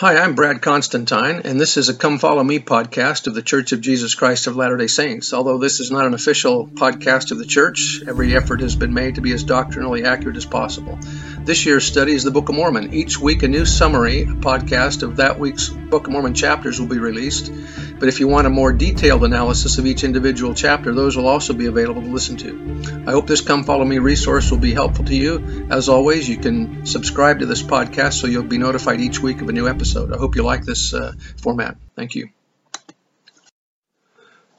Hi, I'm Brad Constantine, and this is a Come Follow Me podcast of the Church of Jesus Christ of Latter day Saints. Although this is not an official podcast of the church, every effort has been made to be as doctrinally accurate as possible. This year's study is the Book of Mormon. Each week, a new summary, podcast of that week's Book of Mormon chapters will be released. But if you want a more detailed analysis of each individual chapter, those will also be available to listen to. I hope this Come Follow Me resource will be helpful to you. As always, you can subscribe to this podcast so you'll be notified each week of a new episode. I hope you like this uh, format. Thank you.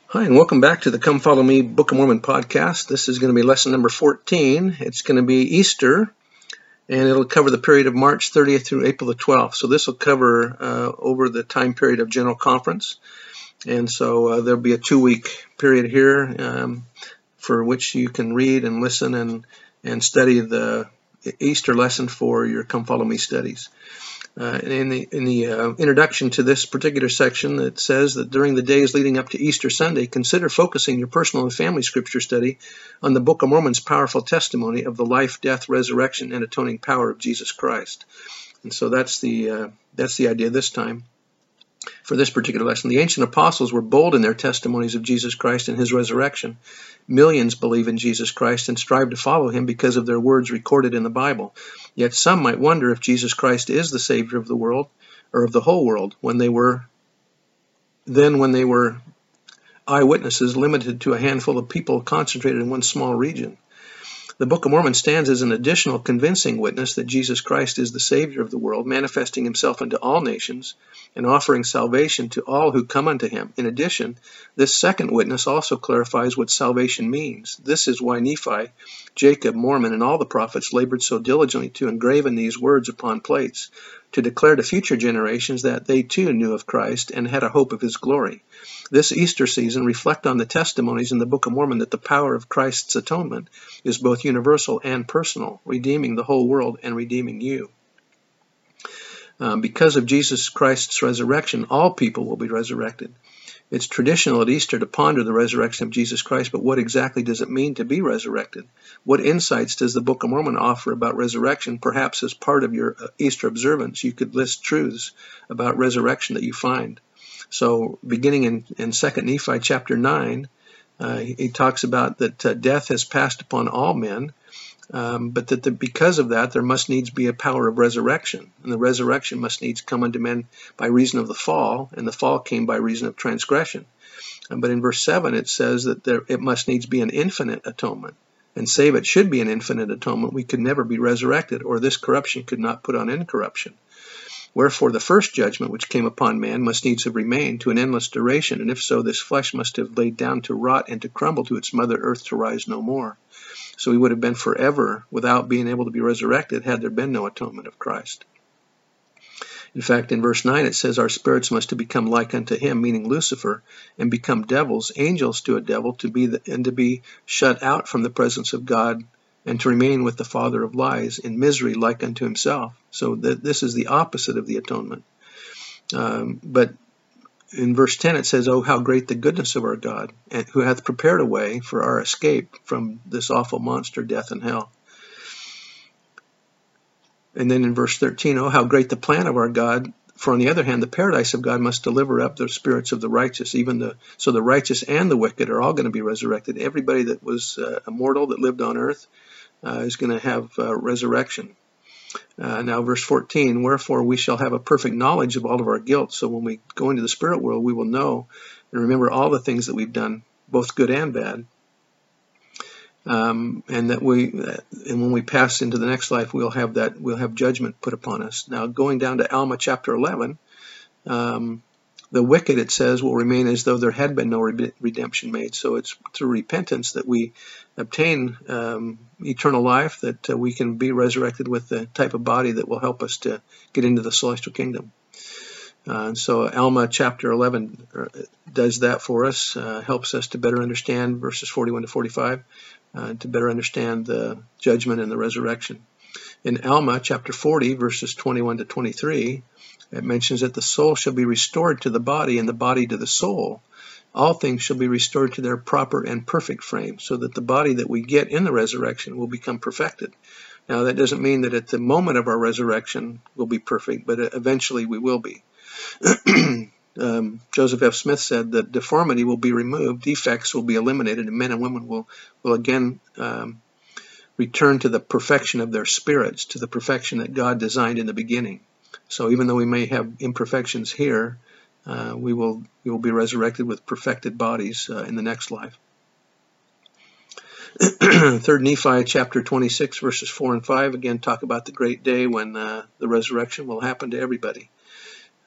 Hi, and welcome back to the Come Follow Me Book of Mormon podcast. This is going to be lesson number 14. It's going to be Easter, and it'll cover the period of March 30th through April the 12th. So this will cover uh, over the time period of General Conference. And so uh, there'll be a two week period here um, for which you can read and listen and, and study the Easter lesson for your Come Follow Me studies. Uh, in the, in the uh, introduction to this particular section, it says that during the days leading up to Easter Sunday, consider focusing your personal and family scripture study on the Book of Mormon's powerful testimony of the life, death, resurrection, and atoning power of Jesus Christ. And so that's the uh, that's the idea this time for this particular lesson. The ancient apostles were bold in their testimonies of Jesus Christ and his resurrection. Millions believe in Jesus Christ and strive to follow him because of their words recorded in the Bible. Yet some might wonder if Jesus Christ is the Savior of the world or of the whole world when they were then when they were eyewitnesses limited to a handful of people concentrated in one small region. The Book of Mormon stands as an additional convincing witness that Jesus Christ is the Savior of the world, manifesting himself unto all nations and offering salvation to all who come unto him. In addition, this second witness also clarifies what salvation means. This is why Nephi, Jacob, Mormon, and all the prophets labored so diligently to engraven these words upon plates, to declare to future generations that they too knew of Christ and had a hope of his glory. This Easter season, reflect on the testimonies in the Book of Mormon that the power of Christ's atonement is both universal and personal, redeeming the whole world and redeeming you. Um, because of Jesus Christ's resurrection, all people will be resurrected. It's traditional at Easter to ponder the resurrection of Jesus Christ, but what exactly does it mean to be resurrected? What insights does the Book of Mormon offer about resurrection? Perhaps as part of your uh, Easter observance, you could list truths about resurrection that you find. So, beginning in, in 2 Nephi chapter 9, uh, he talks about that uh, death has passed upon all men, um, but that the, because of that, there must needs be a power of resurrection. And the resurrection must needs come unto men by reason of the fall, and the fall came by reason of transgression. Um, but in verse 7, it says that there, it must needs be an infinite atonement. And save it should be an infinite atonement, we could never be resurrected, or this corruption could not put on incorruption. Wherefore the first judgment which came upon man must needs have remained to an endless duration, and if so, this flesh must have laid down to rot and to crumble to its mother earth to rise no more. So he would have been forever without being able to be resurrected had there been no atonement of Christ. In fact, in verse 9 it says, Our spirits must become like unto him, meaning Lucifer, and become devils, angels to a devil, to be the, and to be shut out from the presence of God and to remain with the father of lies in misery like unto himself. So that this is the opposite of the atonement. Um, but in verse 10 it says, Oh, how great the goodness of our God, and who hath prepared a way for our escape from this awful monster, death and hell. And then in verse 13, Oh, how great the plan of our God. For on the other hand, the paradise of God must deliver up the spirits of the righteous, even the so the righteous and the wicked are all going to be resurrected. Everybody that was uh, immortal that lived on earth uh, is going to have uh, resurrection. Uh, now, verse 14, wherefore we shall have a perfect knowledge of all of our guilt. So when we go into the spirit world, we will know and remember all the things that we've done, both good and bad. Um, and that we, and when we pass into the next life, we'll have that, we'll have judgment put upon us. Now, going down to Alma chapter 11, um, the wicked, it says, will remain as though there had been no redemption made. So it's through repentance that we obtain um, eternal life, that uh, we can be resurrected with the type of body that will help us to get into the celestial kingdom. Uh, so Alma chapter 11 uh, does that for us, uh, helps us to better understand verses 41 to 45, uh, to better understand the judgment and the resurrection. In Alma chapter 40, verses 21 to 23, it mentions that the soul shall be restored to the body and the body to the soul. All things shall be restored to their proper and perfect frame, so that the body that we get in the resurrection will become perfected. Now, that doesn't mean that at the moment of our resurrection we'll be perfect, but eventually we will be. um, Joseph F. Smith said that deformity will be removed, defects will be eliminated, and men and women will, will again um, return to the perfection of their spirits, to the perfection that God designed in the beginning. So even though we may have imperfections here, uh, we will we will be resurrected with perfected bodies uh, in the next life. Third Nephi chapter 26 verses 4 and 5 again talk about the great day when uh, the resurrection will happen to everybody.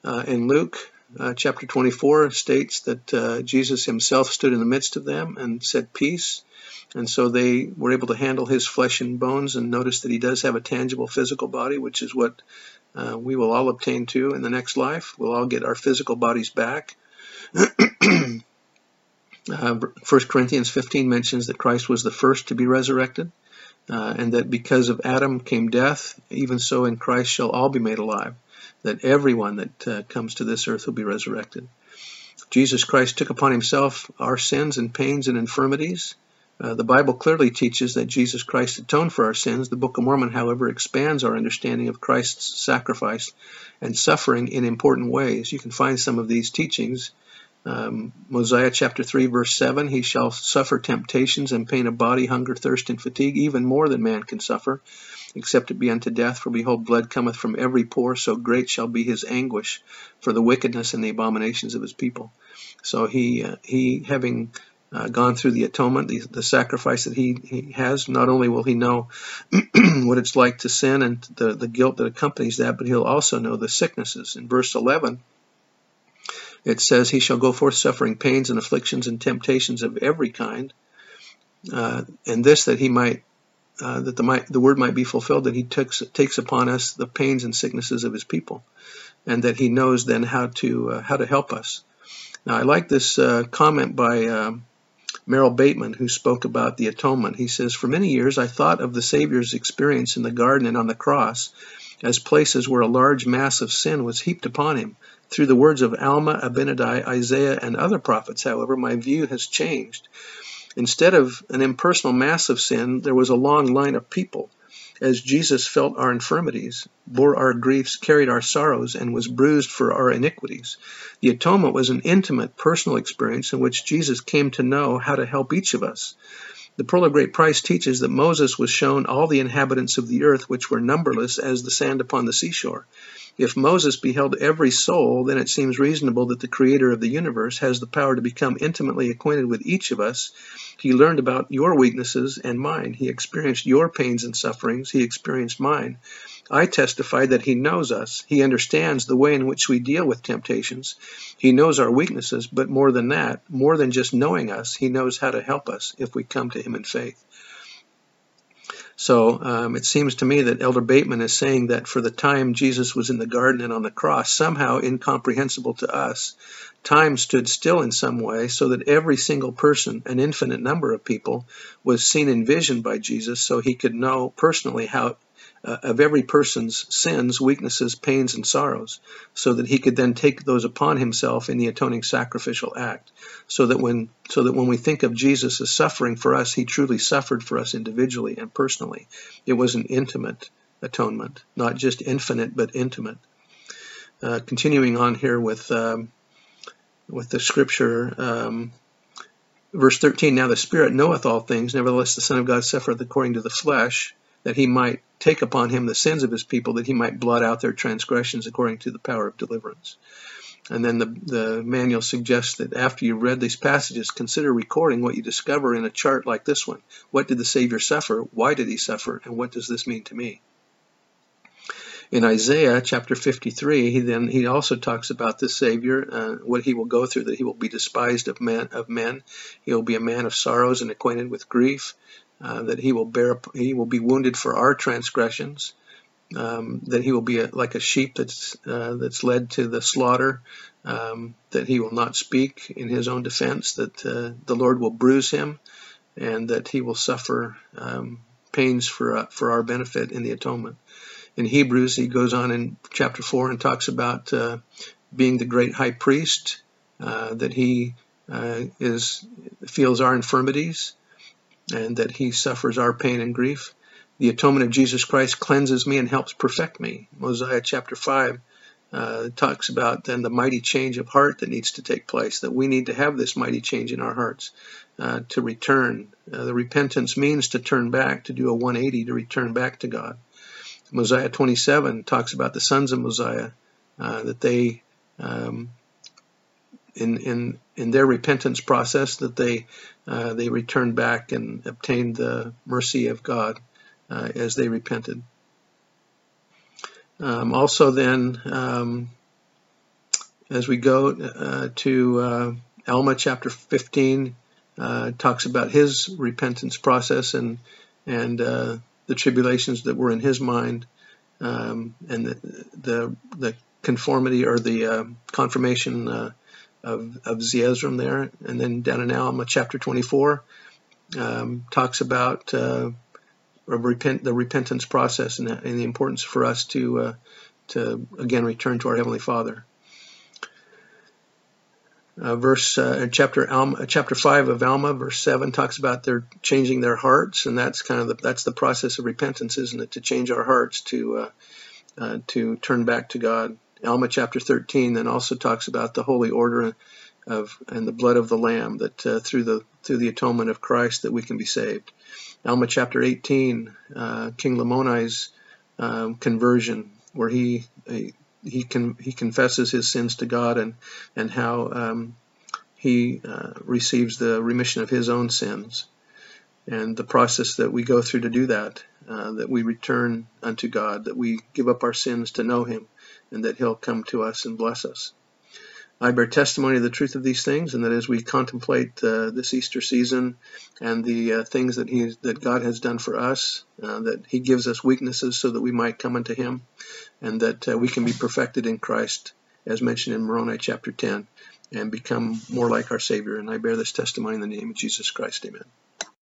Uh, in Luke uh, chapter 24 states that uh, Jesus himself stood in the midst of them and said peace. And so they were able to handle his flesh and bones and notice that he does have a tangible physical body, which is what uh, we will all obtain too in the next life. We'll all get our physical bodies back. Uh, 1 Corinthians 15 mentions that Christ was the first to be resurrected, uh, and that because of Adam came death, even so in Christ shall all be made alive, that everyone that uh, comes to this earth will be resurrected. Jesus Christ took upon himself our sins and pains and infirmities. Uh, the Bible clearly teaches that Jesus Christ atoned for our sins. The Book of Mormon, however, expands our understanding of Christ's sacrifice and suffering in important ways. You can find some of these teachings um, Mosiah chapter 3, verse 7 He shall suffer temptations and pain of body, hunger, thirst, and fatigue, even more than man can suffer, except it be unto death. For behold, blood cometh from every pore, so great shall be his anguish for the wickedness and the abominations of his people. So he, uh, he having uh, gone through the atonement, the, the sacrifice that he, he, has, not only will he know what it's like to sin and the, the guilt that accompanies that, but he'll also know the sicknesses. In verse 11, it says, He shall go forth suffering pains and afflictions and temptations of every kind, uh, and this that he might, uh, that the, might, the word might be fulfilled, that he takes, takes upon us the pains and sicknesses of his people, and that he knows then how to, uh, how to help us. Now, I like this uh, comment by um, Merrill Bateman, who spoke about the atonement. He says, For many years I thought of the Savior's experience in the garden and on the cross as places where a large mass of sin was heaped upon him. Through the words of Alma, Abinadi, Isaiah, and other prophets, however, my view has changed. Instead of an impersonal mass of sin, there was a long line of people. As Jesus felt our infirmities, bore our griefs, carried our sorrows, and was bruised for our iniquities. The atonement was an intimate, personal experience in which Jesus came to know how to help each of us. The Pearl of Great Price teaches that Moses was shown all the inhabitants of the earth, which were numberless as the sand upon the seashore. If Moses beheld every soul, then it seems reasonable that the Creator of the universe has the power to become intimately acquainted with each of us. He learned about your weaknesses and mine. He experienced your pains and sufferings. He experienced mine. I testify that He knows us. He understands the way in which we deal with temptations. He knows our weaknesses, but more than that, more than just knowing us, He knows how to help us if we come to Him in faith. So um, it seems to me that Elder Bateman is saying that for the time Jesus was in the garden and on the cross, somehow incomprehensible to us, time stood still in some way so that every single person, an infinite number of people, was seen in vision by Jesus so he could know personally how uh, of every person's sins, weaknesses, pains, and sorrows, so that he could then take those upon himself in the atoning sacrificial act. So that when so that when we think of Jesus as suffering for us, he truly suffered for us individually and personally. It was an intimate atonement, not just infinite but intimate. Uh, continuing on here with um, with the scripture. Um, verse 13 Now the Spirit knoweth all things, nevertheless the Son of God suffereth according to the flesh, that he might take upon him the sins of his people, that he might blot out their transgressions according to the power of deliverance. And then the, the manual suggests that after you've read these passages, consider recording what you discover in a chart like this one. What did the Savior suffer? Why did he suffer? And what does this mean to me? In Isaiah chapter 53, he then he also talks about the Savior, uh, what he will go through, that he will be despised of men. Of men, he will be a man of sorrows and acquainted with grief uh, that he will bear, he will be wounded for our transgressions, um, that he will be a, like a sheep that's uh, that's led to the slaughter, um, that he will not speak in his own defense, that uh, the Lord will bruise him, and that he will suffer um, pains for uh, for our benefit in the atonement. In Hebrews, he goes on in chapter four and talks about uh, being the great high priest, uh, that he is feels our infirmities and that he suffers our pain and grief. the atonement of Jesus Christ cleanses me and helps perfect me. Mosiah chapter 5 uh, talks about then the mighty change of heart that needs to take place, that we need to have this mighty change in our hearts uh, to return. Uh, the repentance means to turn back, to do a 180, to return back to God. Mosiah 27 talks about the sons of Mosiah, uh, that they, um, in, in, in their repentance process, that they, uh, they returned back and obtained the mercy of God uh, as they repented. Um, also, then, um, as we go uh, to uh, Alma chapter 15, uh, talks about his repentance process and and uh, the tribulations that were in his mind, um, and the, the, the conformity or the confirmation of of Zeezrom there, and then down in Alma chapter 24 um, talks about repent, the repentance process and, and, the importance for us to uh, to again return to our heavenly Father. Uh, verse uh, chapter Alma, chapter five of Alma, verse seven talks about their changing their hearts, and that's kind of the, that's the process of repentance, isn't it? To change our hearts to uh, uh, to turn back to God. Alma chapter 13 then also talks about the holy order of and the blood of the Lamb that uh, through the through the atonement of Christ that we can be saved. Alma chapter 18, uh, King Lamoni's um, conversion, where he he can he confesses his sins to God and and how um, he uh, receives the remission of his own sins, and the process that we go through to do that, uh, that we return unto God, that we give up our sins to know Him, and that He'll come to us and bless us. I bear testimony of the truth of these things, and that as we contemplate uh, this Easter season and the uh, things that He that God has done for us, uh, that He gives us weaknesses so that we might come unto Him, and that uh, we can be perfected in Christ, as mentioned in Moroni chapter 10, and become more like our Savior. And I bear this testimony in the name of Jesus Christ. Amen.